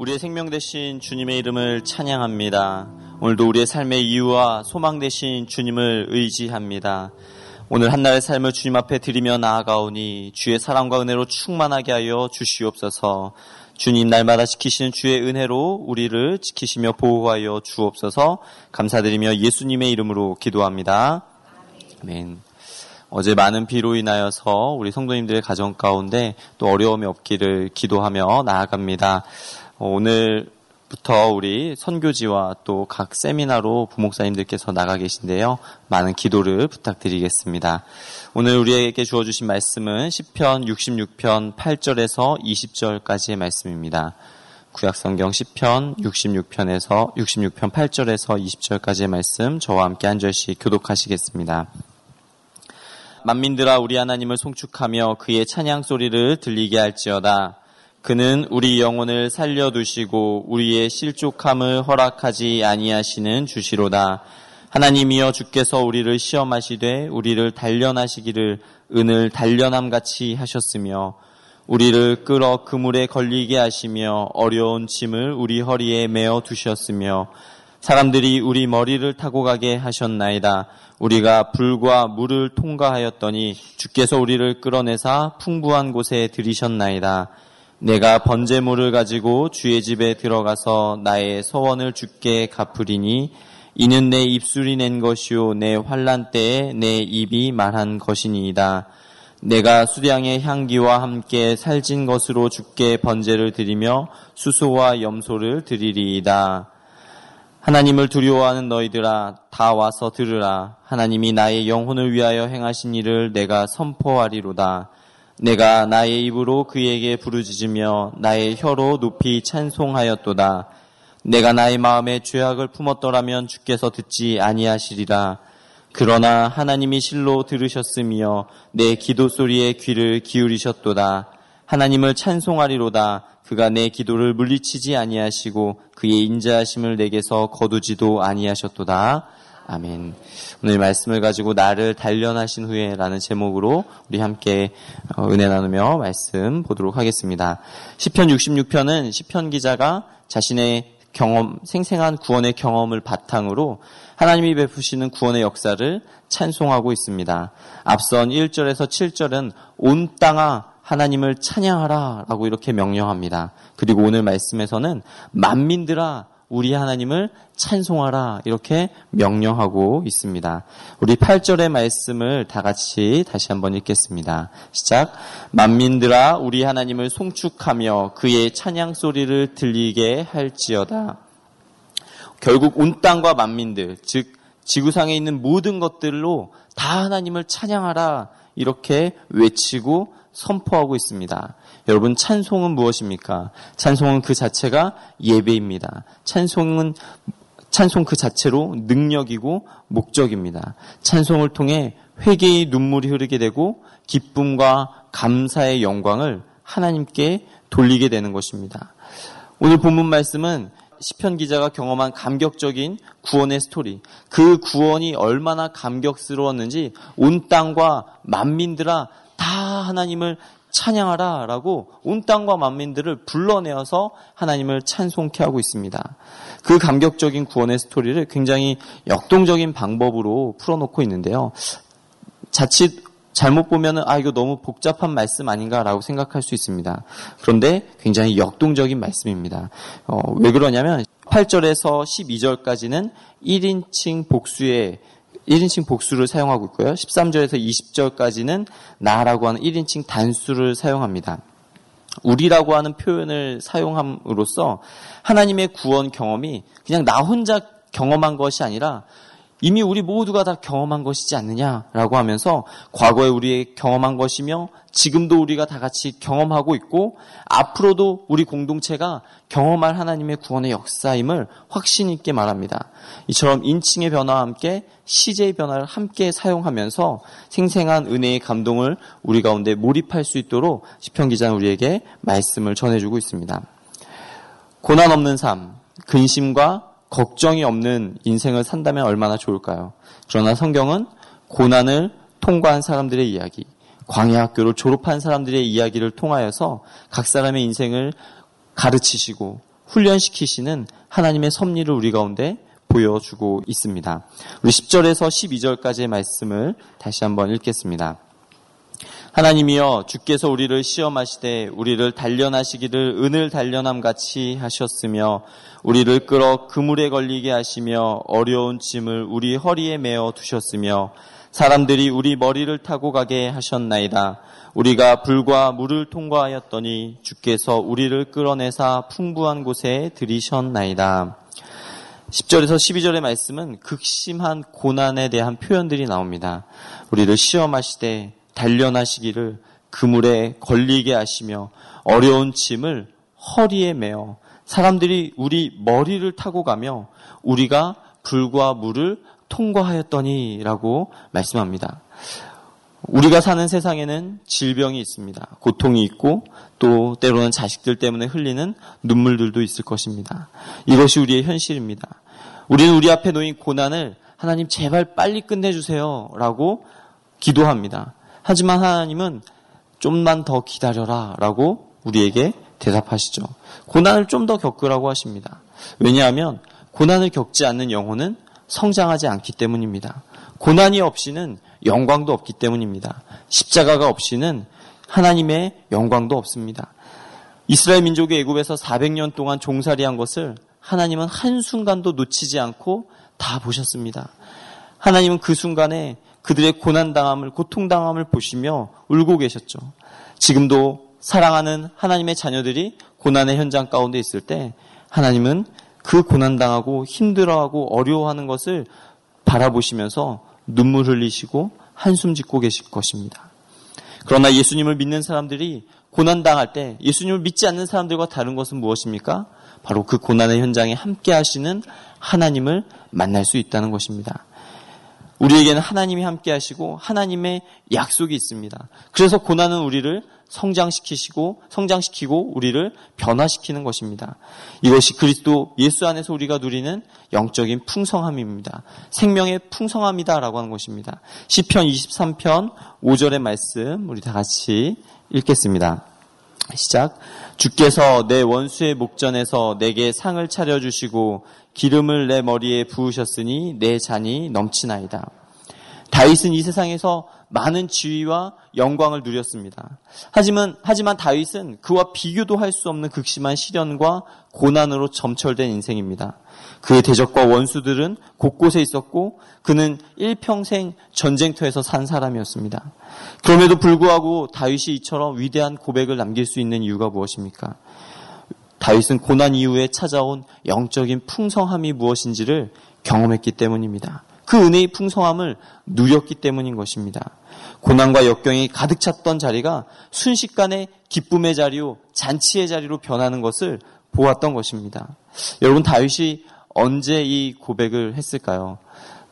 우리의 생명 대신 주님의 이름을 찬양합니다. 오늘도 우리의 삶의 이유와 소망 대신 주님을 의지합니다. 오늘 한날의 삶을 주님 앞에 드리며 나아가오니 주의 사랑과 은혜로 충만하게 하여 주시옵소서. 주님 날마다 지키시는 주의 은혜로 우리를 지키시며 보호하여 주옵소서. 감사드리며 예수님의 이름으로 기도합니다. 아멘. 어제 많은 비로 인하여서 우리 성도님들의 가정 가운데 또 어려움이 없기를 기도하며 나아갑니다. 오늘부터 우리 선교지와 또 각 세미나로 부목사님들께서 나가 계신데요. 많은 기도를 부탁드리겠습니다. 오늘 우리에게 주어주신 말씀은 10편 66편 8절에서 20절까지의 말씀입니다. 구약성경 10편 66편에서 66편 8절에서 20절까지의 말씀 저와 함께 한 절씩 교독하시겠습니다. 만민들아 우리 하나님을 송축하며 그의 찬양 소리를 들리게 할지어다. 그는 우리 영혼을 살려두시고 우리의 실족함을 허락하지 아니하시는 주시로다. 하나님이여 주께서 우리를 시험하시되 우리를 단련하시기를 은을 단련함 같이 하셨으며 우리를 끌어 그물에 걸리게 하시며 어려운 짐을 우리 허리에 메어 두셨으며 사람들이 우리 머리를 타고 가게 하셨나이다. 우리가 불과 물을 통과하였더니 주께서 우리를 끌어내사 풍부한 곳에 들이셨나이다. 내가 번제물을 가지고 주의 집에 들어가서 나의 서원을 주께 갚으리니 이는 내 입술이 낸 것이요 내 환란 때에 내 입이 말한 것이니이다. 내가 수량의 향기와 함께 살진 것으로 주께 번제를 드리며 수소와 염소를 드리리이다. 하나님을 두려워하는 너희들아 다 와서 들으라. 하나님이 나의 영혼을 위하여 행하신 일을 내가 선포하리로다. 내가 나의 입으로 그에게 부르짖으며 나의 혀로 높이 찬송하였도다. 내가 나의 마음에 죄악을 품었더라면 주께서 듣지 아니하시리라. 그러나 하나님이 실로 들으셨으며 내 기도 소리에 귀를 기울이셨도다. 하나님을 찬송하리로다. 그가 내 기도를 물리치지 아니하시고 그의 인자하심을 내게서 거두지도 아니하셨도다. 아멘. 오늘 말씀을 가지고 나를 단련하신 후에라는 제목으로 우리 함께 어, 은혜 나누며 말씀 보도록 하겠습니다. 시편 66편은 시편 기자가 자신의 경험, 생생한 구원의 경험을 바탕으로 하나님이 베푸시는 구원의 역사를 찬송하고 있습니다. 앞선 1절에서 7절은 온 땅아 하나님을 찬양하라 라고 이렇게 명령합니다. 그리고 오늘 말씀에서는 만민들아 우리 하나님을 찬송하라 이렇게 명령하고 있습니다. 우리 8절의 말씀을 다 같이 다시 한번 읽겠습니다. 시작. 만민들아 우리 하나님을 송축하며 그의 찬양 소리를 들리게 할지어다. 결국 온 땅과 만민들 즉 지구상에 있는 모든 것들로 다 하나님을 찬양하라 이렇게 외치고 선포하고 있습니다. 여러분 찬송은 무엇입니까? 찬송은 그 자체가 예배입니다. 찬송은 찬송 그 자체로 능력이고 목적입니다. 찬송을 통해 회개의 눈물이 흐르게 되고 기쁨과 감사의 영광을 하나님께 돌리게 되는 것입니다. 오늘 본문 말씀은 시편 기자가 경험한 감격적인 구원의 스토리. 그 구원이 얼마나 감격스러웠는지 온 땅과 만민들아 다 하나님을 찬양하라 라고 온 땅과 만민들을 불러내어서 하나님을 찬송케 하고 있습니다. 그 감격적인 구원의 스토리를 굉장히 역동적인 방법으로 풀어놓고 있는데요. 자칫 잘못 보면은 아 이거 너무 복잡한 말씀 아닌가라고 생각할 수 있습니다. 그런데 굉장히 역동적인 말씀입니다. 어, 왜 그러냐면 8절에서 12절까지는 1인칭 복수의 1인칭 복수를 사용하고 있고요. 13절에서 20절까지는 나라고 하는 1인칭 단수를 사용합니다. 우리라고 하는 표현을 사용함으로써 하나님의 구원 경험이 그냥 나 혼자 경험한 것이 아니라 이미 우리 모두가 다 경험한 것이지 않느냐라고 하면서 과거에 우리 경험한 것이며 지금도 우리가 다 같이 경험하고 있고 앞으로도 우리 공동체가 경험할 하나님의 구원의 역사임을 확신 있게 말합니다. 이처럼 인칭의 변화와 함께 시제의 변화를 함께 사용하면서 생생한 은혜의 감동을 우리 가운데 몰입할 수 있도록 시편 기자는 우리에게 말씀을 전해주고 있습니다. 고난 없는 삶, 근심과 걱정이 없는 인생을 산다면 얼마나 좋을까요? 그러나 성경은 고난을 통과한 사람들의 이야기, 광야 학교를 졸업한 사람들의 이야기를 통하여서 각 사람의 인생을 가르치시고 훈련시키시는 하나님의 섭리를 우리 가운데 보여주고 있습니다. 우리 10절에서 12절까지의 말씀을 다시 한번 읽겠습니다. 하나님이여 주께서 우리를 시험하시되 우리를 단련하시기를 은을 단련함 같이 하셨으며 우리를 끌어 그물에 걸리게 하시며 어려운 짐을 우리 허리에 메어 두셨으며 사람들이 우리 머리를 타고 가게 하셨나이다. 우리가 불과 물을 통과하였더니 주께서 우리를 끌어내사 풍부한 곳에 들이셨나이다. 10절에서 12절의 말씀은 극심한 고난에 대한 표현들이 나옵니다. 우리를 시험하시되 단련하시기를 그물에 걸리게 하시며 어려운 짐을 허리에 메어 사람들이 우리 머리를 타고 가며 우리가 불과 물을 통과하였더니라고 말씀합니다. 우리가 사는 세상에는 질병이 있습니다. 고통이 있고 또 때로는 자식들 때문에 흘리는 눈물들도 있을 것입니다. 이것이 우리의 현실입니다. 우리는 우리 앞에 놓인 고난을 하나님 제발 빨리 끝내주세요 라고 기도합니다. 하지만 하나님은 좀만 더 기다려라 라고 우리에게 대답하시죠. 고난을 좀 더 겪으라고 하십니다. 왜냐하면 고난을 겪지 않는 영혼은 성장하지 않기 때문입니다. 고난이 없이는 영광도 없기 때문입니다. 십자가가 없이는 하나님의 영광도 없습니다. 이스라엘 민족이 애굽에서 400년 동안 종살이한 것을 하나님은 한순간도 놓치지 않고 다 보셨습니다. 하나님은 그 순간에 그들의 고난당함을, 고통당함을 보시며 울고 계셨죠. 지금도 사랑하는 하나님의 자녀들이 고난의 현장 가운데 있을 때 하나님은 그 고난당하고 힘들어하고 어려워하는 것을 바라보시면서 눈물 흘리시고 한숨 짓고 계실 것입니다. 그러나 예수님을 믿는 사람들이 고난당할 때 예수님을 믿지 않는 사람들과 다른 것은 무엇입니까? 바로 그 고난의 현장에 함께 하시는 하나님을 만날 수 있다는 것입니다. 우리에게는 하나님이 함께 하시고 하나님의 약속이 있습니다. 그래서 고난은 우리를 성장시키시고 성장시키고 우리를 변화시키는 것입니다. 이것이 그리스도 예수 안에서 우리가 누리는 영적인 풍성함입니다. 생명의 풍성함이다라고 하는 것입니다. 시편 23편 5절의 말씀 우리 다 같이 읽겠습니다. 시작. 주께서 내 원수의 목전에서 내게 상을 차려 주시고 기름을 내 머리에 부으셨으니 내 잔이 넘치나이다. 다윗은 이 세상에서 많은 지위와 영광을 누렸습니다. 하지만, 하지만 다윗은 그와 비교도 할 수 없는 극심한 시련과 고난으로 점철된 인생입니다. 그의 대적과 원수들은 곳곳에 있었고 그는 일평생 전쟁터에서 산 사람이었습니다. 그럼에도 불구하고 다윗이 이처럼 위대한 고백을 남길 수 있는 이유가 무엇입니까? 다윗은 고난 이후에 찾아온 영적인 풍성함이 무엇인지를 경험했기 때문입니다. 그 은혜의 풍성함을 누렸기 때문인 것입니다. 고난과 역경이 가득 찼던 자리가 순식간에 기쁨의 자리요, 잔치의 자리로 변하는 것을 보았던 것입니다. 여러분, 다윗이 언제 이 고백을 했을까요?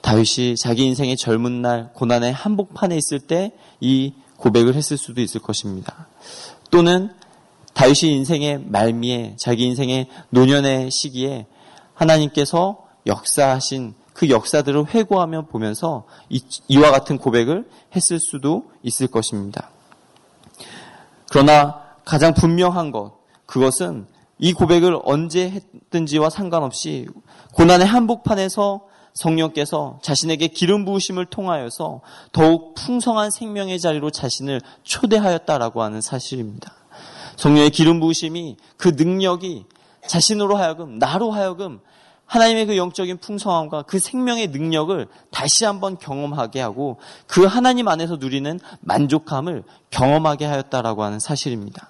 다윗이 자기 인생의 젊은 날 고난의 한복판에 있을 때 이 고백을 했을 수도 있을 것입니다. 또는 다윗이 인생의 말미에 자기 인생의 노년의 시기에 하나님께서 역사하신 그 역사들을 회고하며 보면서 이, 와 같은 고백을 했을 수도 있을 것입니다. 그러나 가장 분명한 것, 그것은 이 고백을 언제 했든지와 상관없이 고난의 한복판에서 성령께서 자신에게 기름 부으심을 통하여서 더욱 풍성한 생명의 자리로 자신을 초대하였다라고 하는 사실입니다. 성령의 기름 부으심이 그 능력이 자신으로 하여금 나로 하여금 하나님의 그 영적인 풍성함과 그 생명의 능력을 다시 한번 경험하게 하고 그 하나님 안에서 누리는 만족함을 경험하게 하였다라고 하는 사실입니다.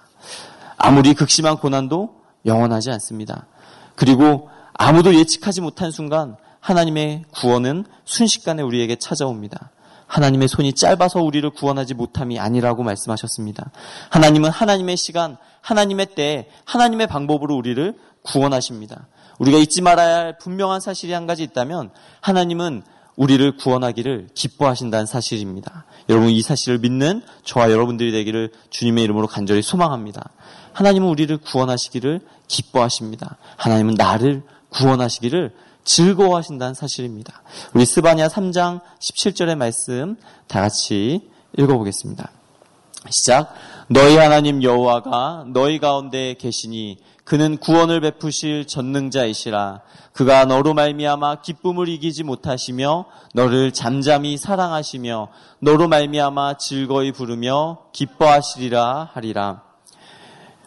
아무리 극심한 고난도 영원하지 않습니다. 그리고 아무도 예측하지 못한 순간 하나님의 구원은 순식간에 우리에게 찾아옵니다. 하나님의 손이 짧아서 우리를 구원하지 못함이 아니라고 말씀하셨습니다. 하나님은 하나님의 시간, 하나님의 때, 하나님의 방법으로 우리를 구원하십니다. 우리가 잊지 말아야 할 분명한 사실이 한 가지 있다면 하나님은 우리를 구원하기를 기뻐하신다는 사실입니다. 여러분 이 사실을 믿는 저와 여러분들이 되기를 주님의 이름으로 간절히 소망합니다. 하나님은 우리를 구원하시기를 기뻐하십니다. 하나님은 나를 구원하시기를 즐거워하신다는 사실입니다. 우리 스바냐 3장 17절의 말씀 다 같이 읽어보겠습니다. 시작. 너희 하나님 여호와가 너희 가운데 계시니 그는 구원을 베푸실 전능자이시라 그가 너로 말미암아 기쁨을 이기지 못하시며 너를 잠잠히 사랑하시며 너로 말미암아 즐거이 부르며 기뻐하시리라 하리라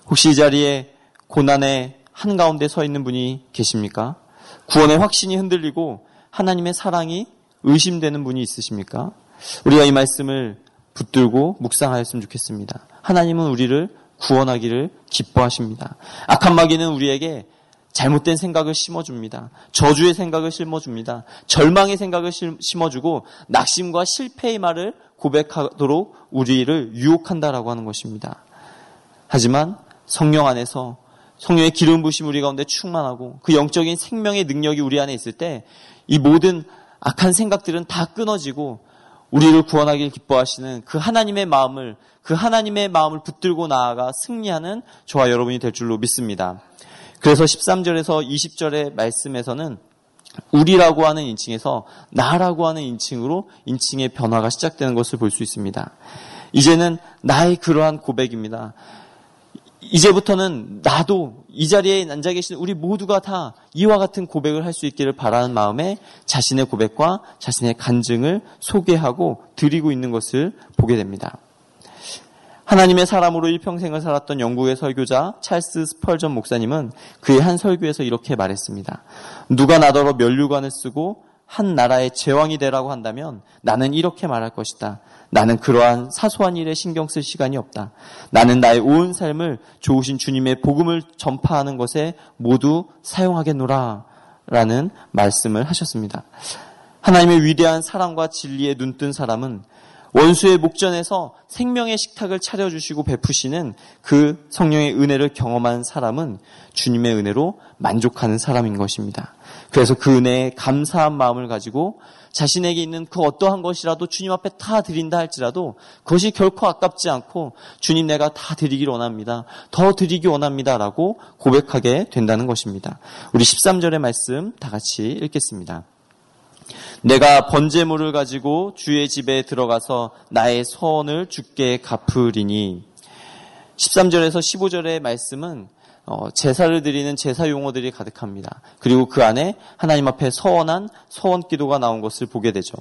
혹시 이 자리에 고난의 한가운데 서 있는 분이 계십니까? 구원의 확신이 흔들리고 하나님의 사랑이 의심되는 분이 있으십니까? 우리가 이 말씀을 붙들고 묵상하였으면 좋겠습니다. 하나님은 우리를 구원하기를 기뻐하십니다. 악한 마귀는 우리에게 잘못된 생각을 심어줍니다. 저주의 생각을 심어줍니다. 절망의 생각을 심어주고 낙심과 실패의 말을 고백하도록 우리를 유혹한다라고 하는 것입니다. 하지만 성령 안에서 성령의 기름 부심 우리 가운데 충만하고 그 영적인 생명의 능력이 우리 안에 있을 때 이 모든 악한 생각들은 다 끊어지고 우리를 구원하길 기뻐하시는 그 하나님의 마음을 그 하나님의 마음을 붙들고 나아가 승리하는 저와 여러분이 될 줄로 믿습니다. 그래서 13절에서 20절의 말씀에서는 우리라고 하는 인칭에서 나라고 하는 인칭으로 인칭의 변화가 시작되는 것을 볼 수 있습니다. 이제는 나의 그러한 고백입니다. 이제부터는 나도 이 자리에 앉아 계신 우리 모두가 다 이와 같은 고백을 할 수 있기를 바라는 마음에 자신의 고백과 자신의 간증을 소개하고 드리고 있는 것을 보게 됩니다. 하나님의 사람으로 일평생을 살았던 영국의 설교자 찰스 스펄전 목사님은 그의 한 설교에서 이렇게 말했습니다. 누가 나더러 면류관을 쓰고 한 나라의 제왕이 되라고 한다면 나는 이렇게 말할 것이다. 나는 그러한 사소한 일에 신경 쓸 시간이 없다. 나는 나의 온 삶을 좋으신 주님의 복음을 전파하는 것에 모두 사용하겠노라. 라는 말씀을 하셨습니다. 하나님의 위대한 사랑과 진리에 눈뜬 사람은 원수의 목전에서 생명의 식탁을 차려주시고 베푸시는 그 성령의 은혜를 경험한 사람은 주님의 은혜로 만족하는 사람인 것입니다. 그래서 그 은혜에 감사한 마음을 가지고 자신에게 있는 그 어떠한 것이라도 주님 앞에 다 드린다 할지라도 그것이 결코 아깝지 않고 주님 내가 다 드리길 원합니다. 더 드리기 원합니다 라고 고백하게 된다는 것입니다. 우리 13절의 말씀 다 같이 읽겠습니다. 내가 번제물을 가지고 주의 집에 들어가서 나의 서원을 주께 갚으리니 13절에서 15절의 말씀은 어, 제사를 드리는 제사 용어들이 가득합니다. 그리고 그 안에 하나님 앞에 서원한 서원 기도가 나온 것을 보게 되죠.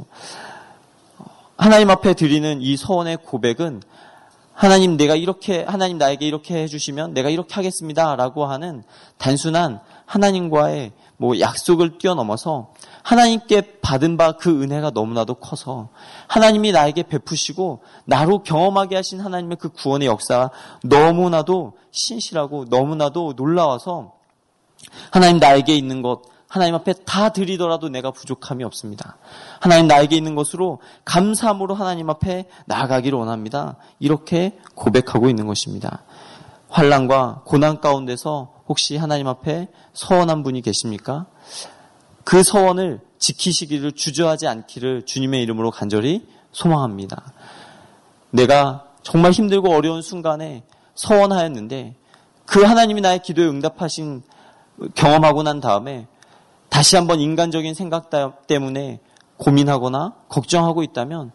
하나님 앞에 드리는 이 서원의 고백은 하나님 내가 이렇게 하나님 나에게 이렇게 해주시면 내가 이렇게 하겠습니다라고 하는 단순한 하나님과의 뭐 약속을 뛰어넘어서 하나님께 받은 바 그 은혜가 너무나도 커서 하나님이 나에게 베푸시고 나로 경험하게 하신 하나님의 그 구원의 역사가 너무나도 신실하고 너무나도 놀라워서 하나님 나에게 있는 것 하나님 앞에 다 드리더라도 내가 부족함이 없습니다. 하나님 나에게 있는 것으로 감사함으로 하나님 앞에 나아가기를 원합니다. 이렇게 고백하고 있는 것입니다. 환란과 고난 가운데서 혹시 하나님 앞에 서원한 분이 계십니까? 그 서원을 지키시기를 주저하지 않기를 주님의 이름으로 간절히 소망합니다. 내가 정말 힘들고 어려운 순간에 서원하였는데 그 하나님이 나의 기도에 응답하신 경험하고 난 다음에 다시 한번 인간적인 생각 때문에 고민하거나 걱정하고 있다면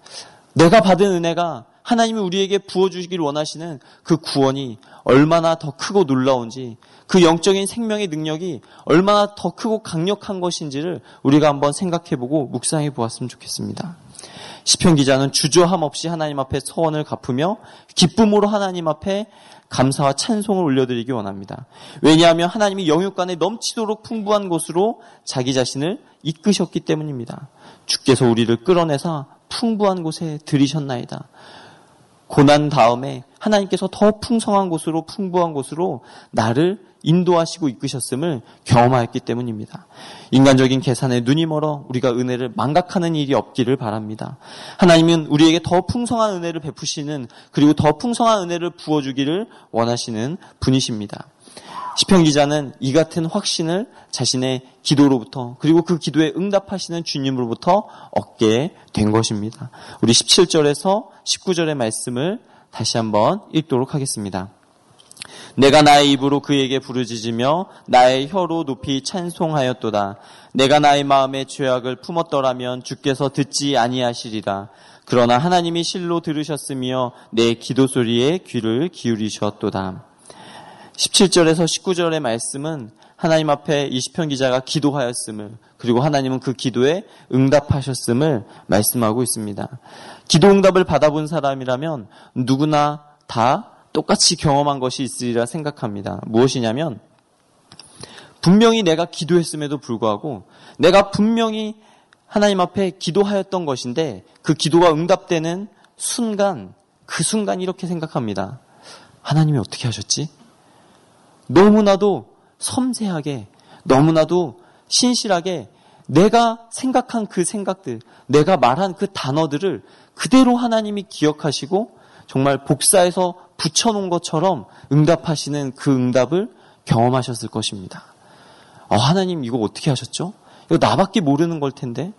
내가 받은 은혜가 하나님이 우리에게 부어주시길 원하시는 그 구원이 얼마나 더 크고 놀라운지 그 영적인 생명의 능력이 얼마나 더 크고 강력한 것인지를 우리가 한번 생각해보고 묵상해 보았으면 좋겠습니다. 시편 기자는 주저함 없이 하나님 앞에 서원을 갚으며 기쁨으로 하나님 앞에 감사와 찬송을 올려드리기 원합니다. 왜냐하면 하나님이 영육간에 넘치도록 풍부한 곳으로 자기 자신을 이끄셨기 때문입니다. 주께서 우리를 끌어내서 풍부한 곳에 들이셨나이다. 고난 다음에 하나님께서 더 풍성한 곳으로 풍부한 곳으로 나를 인도하시고 이끄셨음을 경험하였기 때문입니다. 인간적인 계산에 눈이 멀어 우리가 은혜를 망각하는 일이 없기를 바랍니다. 하나님은 우리에게 더 풍성한 은혜를 베푸시는 그리고 더 풍성한 은혜를 부어주기를 원하시는 분이십니다. 시편 기자는 이 같은 확신을 자신의 기도로부터 그리고 그 기도에 응답하시는 주님으로부터 얻게 된 것입니다. 우리 17절에서 19절의 말씀을 다시 한번 읽도록 하겠습니다. 내가 나의 입으로 그에게 부르짖으며 나의 혀로 높이 찬송하였도다. 내가 나의 마음에 죄악을 품었더라면 주께서 듣지 아니하시리라. 그러나 하나님이 실로 들으셨으며 내 기도 소리에 귀를 기울이셨도다. 17절에서 19절의 말씀은 하나님 앞에 이 시편 기자가 기도하였음을 그리고 하나님은 그 기도에 응답하셨음을 말씀하고 있습니다. 기도 응답을 받아본 사람이라면 누구나 다 똑같이 경험한 것이 있으리라 생각합니다. 무엇이냐면 분명히 내가 기도했음에도 불구하고 내가 분명히 하나님 앞에 기도하였던 것인데 그 기도가 응답되는 순간 그 순간 이렇게 생각합니다. 하나님이 어떻게 하셨지? 너무나도 섬세하게 너무나도 신실하게 내가 생각한 그 생각들, 내가 말한 그 단어들을 그대로 하나님이 기억하시고 정말 복사해서 붙여놓은 것처럼 응답하시는 그 응답을 경험하셨을 것입니다. 어, 하나님 이거 어떻게 하셨죠? 이거 나밖에 모르는 걸 텐데.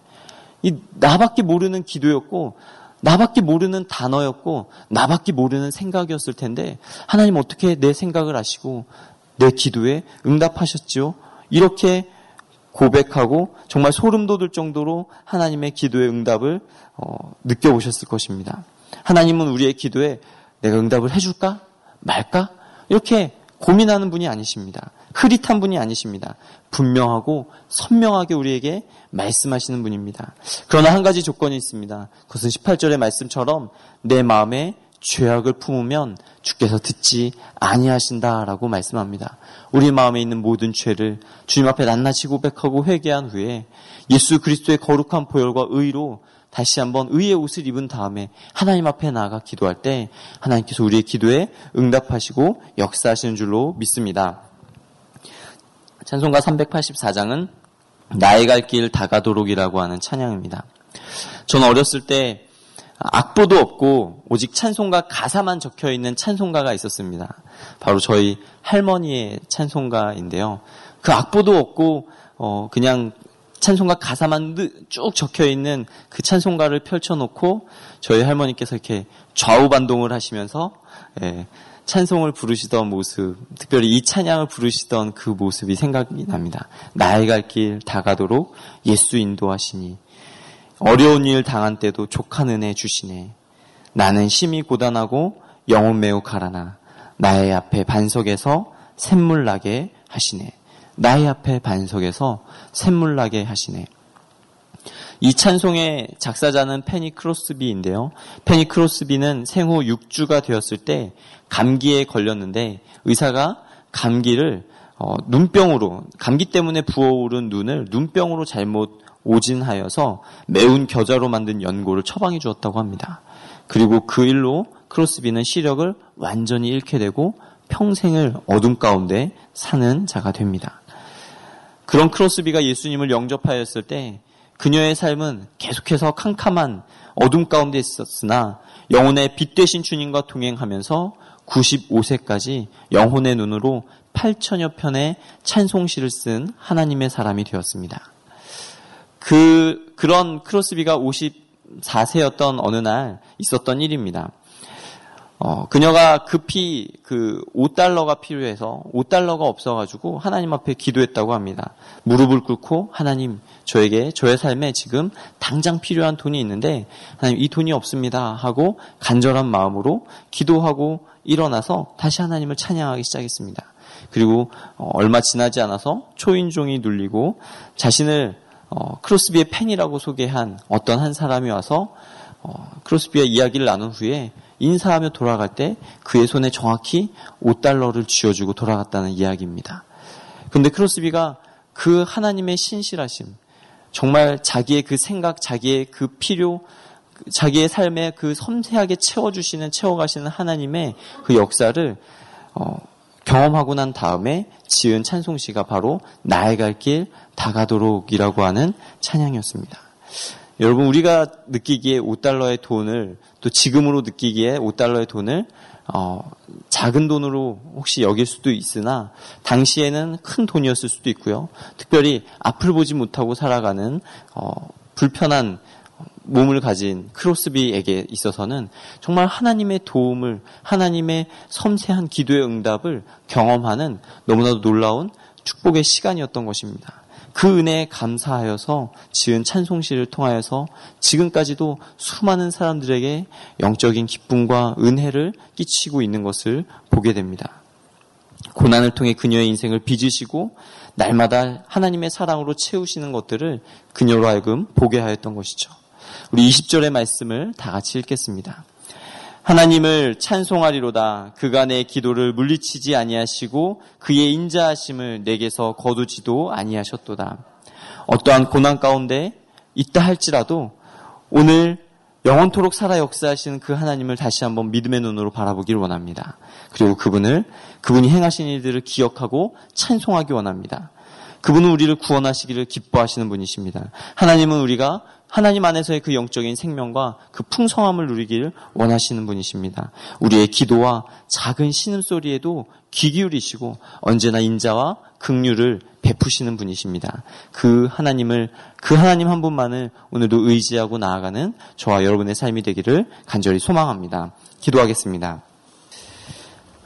이 나밖에 모르는 기도였고, 나밖에 모르는 단어였고, 나밖에 모르는 생각이었을 텐데, 하나님 어떻게 내 생각을 아시고, 내 기도에 응답하셨지요? 이렇게 고백하고 정말 소름 돋을 정도로 하나님의 기도의 응답을 어, 느껴보셨을 것입니다. 하나님은 우리의 기도에 내가 응답을 해줄까? 말까? 이렇게 고민하는 분이 아니십니다. 흐릿한 분이 아니십니다. 분명하고 선명하게 우리에게 말씀하시는 분입니다. 그러나 한 가지 조건이 있습니다. 그것은 18절의 말씀처럼 내 마음에 죄악을 품으면 주께서 듣지 아니하신다라고 말씀합니다. 우리 마음에 있는 모든 죄를 주님 앞에 낱낱이 고백하고 회개한 후에 예수 그리스도의 거룩한 보혈과 의로 다시 한번 의의 옷을 입은 다음에 하나님 앞에 나아가 기도할 때 하나님께서 우리의 기도에 응답하시고 역사하시는 줄로 믿습니다. 찬송가 384장은 나의 갈 길 다가도록이라고 하는 찬양입니다. 저는 어렸을 때 악보도 없고 오직 찬송가 가사만 적혀 있는 찬송가가 있었습니다. 바로 저희 할머니의 찬송가인데요. 그 악보도 없고 어 그냥 찬송가 가사만 쭉 적혀 있는 그 찬송가를 펼쳐놓고 저희 할머니께서 이렇게 좌우 반동을 하시면서 예, 찬송을 부르시던 모습, 특별히 이 찬양을 부르시던 그 모습이 생각이 납니다. 나의 갈 길 다가도록 예수 인도하시니 어려운 일 당한 때도 족한 은혜 주시네. 나는 심히 고단하고 영혼 매우 가라나 나의 앞에 반석에서 샘물 나게 하시네. 나의 앞에 반석에서 샘물 나게 하시네. 이 찬송의 작사자는 페니 크로스비인데요. 페니 크로스비는 생후 6주가 되었을 때 감기에 걸렸는데 의사가 감기를 어, 눈병으로 감기 때문에 부어오른 눈을 눈병으로 잘못 오진하여서 매운 겨자로 만든 연고를 처방해 주었다고 합니다. 그리고 그 일로 크로스비는 시력을 완전히 잃게 되고 평생을 어둠 가운데 사는 자가 됩니다. 그런 크로스비가 예수님을 영접하였을 때 그녀의 삶은 계속해서 캄캄한 어둠 가운데 있었으나 영혼의 빛 되신 주님과 동행하면서 95세까지 영혼의 눈으로 8천여 편의 찬송시를 쓴 하나님의 사람이 되었습니다. 그, 그런 크로스비가 54세였던 어느 날 있었던 일입니다. 어, 그녀가 급히 그 5달러가 필요해서 5달러가 없어가지고 하나님 앞에 기도했다고 합니다. 무릎을 꿇고 하나님 저에게 저의 삶에 지금 당장 필요한 돈이 있는데 하나님 이 돈이 없습니다 하고 간절한 마음으로 기도하고 일어나서 다시 하나님을 찬양하기 시작했습니다. 그리고 어, 얼마 지나지 않아서 초인종이 눌리고 자신을 어, 크로스비의 팬이라고 소개한 어떤 한 사람이 와서 어, 크로스비와 이야기를 나눈 후에 인사하며 돌아갈 때 그의 손에 정확히 5달러를 쥐어주고 돌아갔다는 이야기입니다. 근데 크로스비가 그 하나님의 신실하심, 정말 자기의 그 생각, 자기의 그 필요, 자기의 삶에 그 섬세하게 채워주시는, 채워가시는 하나님의 그 역사를, 어, 경험하고 난 다음에 지은 찬송시가 바로 나의 갈 길 다가도록이라고 하는 찬양이었습니다. 여러분 우리가 느끼기에 5달러의 돈을 또 지금으로 느끼기에 5달러의 돈을 어, 작은 돈으로 혹시 여길 수도 있으나 당시에는 큰 돈이었을 수도 있고요. 특별히 앞을 보지 못하고 살아가는 어, 불편한 몸을 가진 크로스비에게 있어서는 정말 하나님의 도움을 하나님의 섬세한 기도의 응답을 경험하는 너무나도 놀라운 축복의 시간이었던 것입니다. 그 은혜에 감사하여서 지은 찬송시를 통하여서 지금까지도 수많은 사람들에게 영적인 기쁨과 은혜를 끼치고 있는 것을 보게 됩니다. 고난을 통해 그녀의 인생을 빚으시고 날마다 하나님의 사랑으로 채우시는 것들을 그녀로 하여금 보게 하였던 것이죠. 우리 20절의 말씀을 다 같이 읽겠습니다. 하나님을 찬송하리로다 내 기도를 물리치지 아니하시고 그의 인자하심을 내게서 거두지도 아니하셨도다. 어떠한 고난 가운데 있다 할지라도 오늘 영원토록 살아 역사하시는 그 하나님을 다시 한번 믿음의 눈으로 바라보기를 원합니다. 그리고 그분을 그분이 행하신 일들을 기억하고 찬송하기 원합니다. 그분은 우리를 구원하시기를 기뻐하시는 분이십니다. 하나님은 우리가 하나님 안에서의 그 영적인 생명과 그 풍성함을 누리기를 원하시는 분이십니다. 우리의 기도와 작은 신음소리에도 귀 기울이시고 언제나 인자와 긍휼을 베푸시는 분이십니다. 그 하나님을 그 하나님 한 분만을 오늘도 의지하고 나아가는 저와 여러분의 삶이 되기를 간절히 소망합니다. 기도하겠습니다.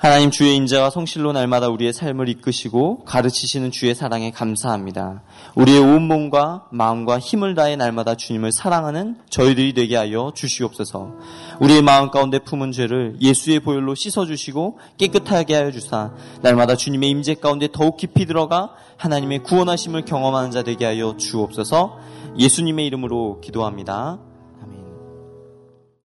하나님 주의 인자와 성실로 날마다 우리의 삶을 이끄시고 가르치시는 주의 사랑에 감사합니다. 우리의 온 몸과 마음과 힘을 다해 날마다 주님을 사랑하는 저희들이 되게 하여 주시옵소서. 우리의 마음 가운데 품은 죄를 예수의 보혈로 씻어 주시고 깨끗하게 하여 주사 날마다 주님의 임재 가운데 더욱 깊이 들어가 하나님의 구원하심을 경험하는 자 되게 하여 주옵소서. 예수님의 이름으로 기도합니다.